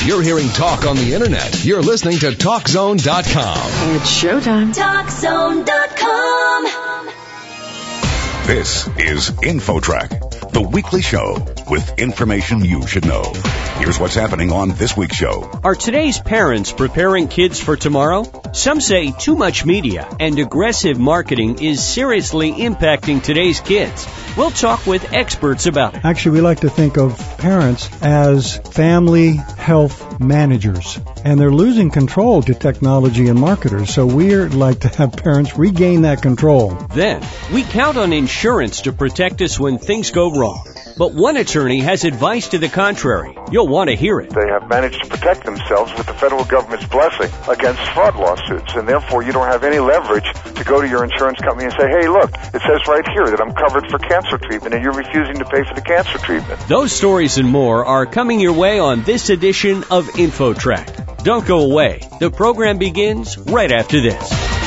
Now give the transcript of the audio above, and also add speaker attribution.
Speaker 1: If you're hearing talk on the internet, you're listening to TalkZone.com.
Speaker 2: It's showtime.
Speaker 3: TalkZone.com.
Speaker 4: This is InfoTrack, the weekly show with information you should know. Here's what's happening on this week's show.
Speaker 5: Are today's parents preparing kids for tomorrow? Some say too much media and aggressive marketing is seriously impacting today's kids. We'll talk with experts about it.
Speaker 6: Actually, we like to think of parents as family health managers, and they're losing control to technology and marketers. So we're like to have parents regain that control.
Speaker 5: Then, we count on insurance to protect us when things go wrong. But one attorney has advice to the contrary. You'll want to hear it.
Speaker 7: They have managed to protect themselves with the federal government's blessing against fraud lawsuits, and therefore you don't have any leverage to go to your insurance company and say, hey, look, it says right here that I'm covered for cancer treatment, and you're refusing to pay for the cancer treatment.
Speaker 5: Those stories and more are coming your way on this edition of InfoTrack. Don't go away. The program begins right after this.